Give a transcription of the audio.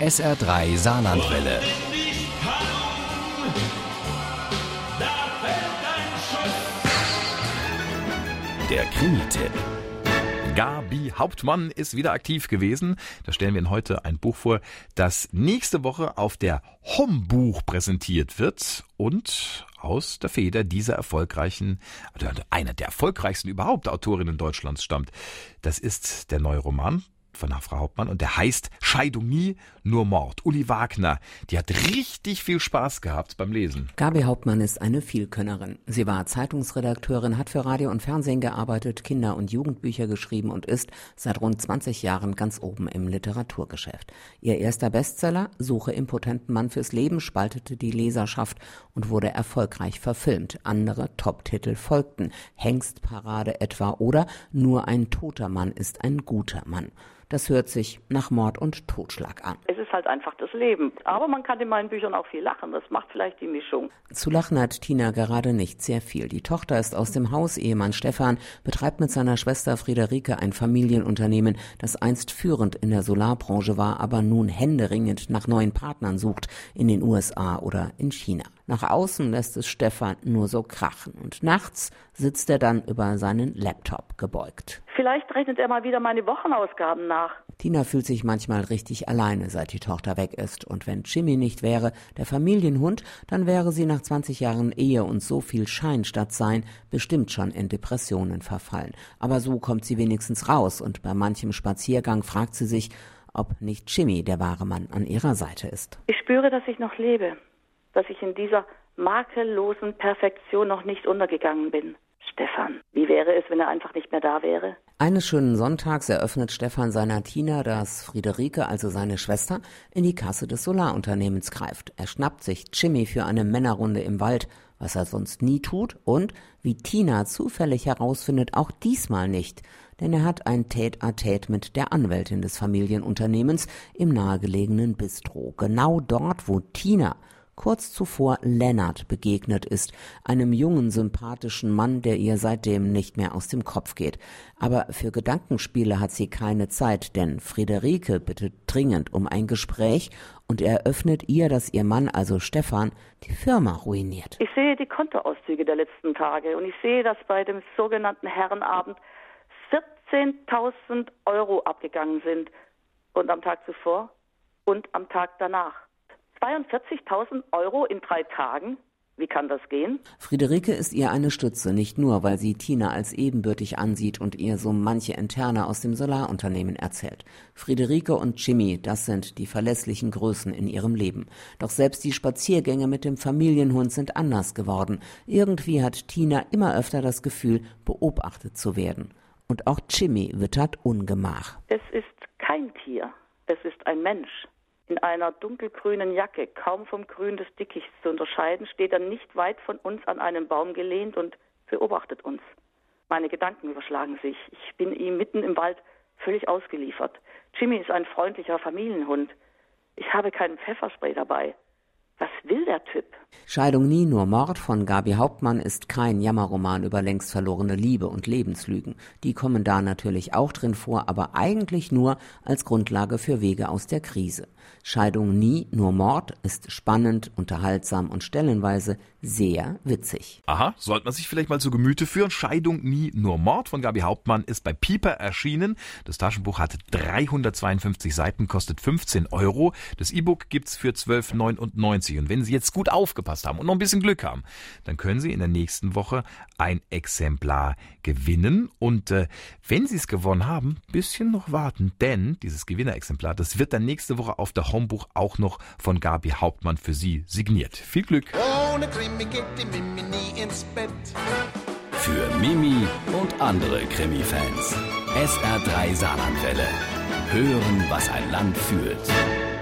SR3 Saarlandwelle. Der Krimi-Tipp. Gabi Hauptmann ist wieder aktiv gewesen. Da stellen wir Ihnen heute ein Buch vor, das nächste Woche auf der Hombuch präsentiert wird und aus der Feder dieser erfolgreichen, oder einer der erfolgreichsten überhaupt Autorinnen Deutschlands stammt. Das ist der neue Roman von Frau Hauptmann und der heißt Scheidung nie, nur Mord. Uli Wagner, die hat richtig viel Spaß gehabt beim Lesen. Gabi Hauptmann ist eine Vielkönnerin. Sie war Zeitungsredakteurin, hat für Radio und Fernsehen gearbeitet, Kinder- und Jugendbücher geschrieben und ist seit rund 20 Jahren ganz oben im Literaturgeschäft. Ihr erster Bestseller, Suche impotenten Mann fürs Leben, spaltete die Leserschaft und wurde erfolgreich verfilmt. Andere Top-Titel folgten. Hengstparade etwa oder Nur ein toter Mann ist ein guter Mann. Das hört sich nach Mord und Totschlag an. Halt einfach das Leben. Aber man kann in meinen Büchern auch viel lachen. Das macht vielleicht die Mischung. Zu lachen hat Tina gerade nicht sehr viel. Die Tochter ist aus dem Haus. Ehemann Stefan betreibt mit seiner Schwester Friederike ein Familienunternehmen, das einst führend in der Solarbranche war, aber nun händeringend nach neuen Partnern sucht in den USA oder in China. Nach außen lässt es Stefan nur so krachen und nachts sitzt er dann über seinen Laptop gebeugt. Vielleicht rechnet er mal wieder meine Wochenausgaben nach. Tina fühlt sich manchmal richtig alleine, seit die Tochter weg ist. Und wenn Jimmy nicht wäre, der Familienhund, dann wäre sie nach 20 Jahren Ehe und so viel Schein statt Sein bestimmt schon in Depressionen verfallen. Aber so kommt sie wenigstens raus und bei manchem Spaziergang fragt sie sich, ob nicht Jimmy der wahre Mann an ihrer Seite ist. Ich spüre, dass ich noch lebe, dass ich in dieser makellosen Perfektion noch nicht untergegangen bin. Stefan, wie wäre es, wenn er einfach nicht mehr da wäre? Eines schönen Sonntags eröffnet Stefan seiner Tina, dass Friederike, also seine Schwester, in die Kasse des Solarunternehmens greift. Er schnappt sich Jimmy für eine Männerrunde im Wald, was er sonst nie tut und, wie Tina zufällig herausfindet, auch diesmal nicht. Denn er hat ein Tête-à-Tête mit der Anwältin des Familienunternehmens im nahegelegenen Bistro. Genau dort, wo Tina kurz zuvor Lennart begegnet ist, einem jungen, sympathischen Mann, der ihr seitdem nicht mehr aus dem Kopf geht. Aber für Gedankenspiele hat sie keine Zeit, denn Friederike bittet dringend um ein Gespräch und eröffnet ihr, dass ihr Mann, also Stefan, die Firma ruiniert. Ich sehe die Kontoauszüge der letzten Tage und ich sehe, dass bei dem sogenannten Herrenabend 14.000 Euro abgegangen sind und am Tag zuvor und am Tag danach. 42.000 Euro in drei Tagen. Wie kann das gehen? Friederike ist ihr eine Stütze, nicht nur, weil sie Tina als ebenbürtig ansieht und ihr so manche Interne aus dem Solarunternehmen erzählt. Friederike und Jimmy, das sind die verlässlichen Größen in ihrem Leben. Doch selbst die Spaziergänge mit dem Familienhund sind anders geworden. Irgendwie hat Tina immer öfter das Gefühl, beobachtet zu werden. Und auch Jimmy wittert Ungemach. Es ist kein Tier, es ist ein Mensch. In einer dunkelgrünen Jacke, kaum vom Grün des Dickichts zu unterscheiden, steht er nicht weit von uns an einem Baum gelehnt und beobachtet uns. Meine Gedanken überschlagen sich. Ich bin ihm mitten im Wald völlig ausgeliefert. Jimmy ist ein freundlicher Familienhund. Ich habe keinen Pfefferspray dabei. Was will der Typ? Scheidung nie, nur Mord von Gabi Hauptmann ist kein Jammerroman über längst verlorene Liebe und Lebenslügen. Die kommen da natürlich auch drin vor, aber eigentlich nur als Grundlage für Wege aus der Krise. Scheidung nie, nur Mord ist spannend, unterhaltsam und stellenweise sehr witzig. Aha, sollte man sich vielleicht mal zu Gemüte führen. Scheidung nie, nur Mord von Gabi Hauptmann ist bei Pieper erschienen. Das Taschenbuch hat 352 Seiten, kostet 15 Euro. Das E-Book gibt's für 12,99. Und wenn Sie jetzt gut aufgepasst haben und noch ein bisschen Glück haben, dann können Sie in der nächsten Woche ein Exemplar gewinnen. Und äh, wenn Sie es gewonnen haben, bisschen noch warten, denn dieses Gewinnerexemplar, das wird dann nächste Woche auf der Homebuch auch noch von Gabi Hauptmann für Sie signiert. Viel Glück! Ohne Krimi geht die Mimi nie ins Bett. Für Mimi und andere Krimi-Fans. SR3 Saarlandwelle. Hören, was ein Land fühlt.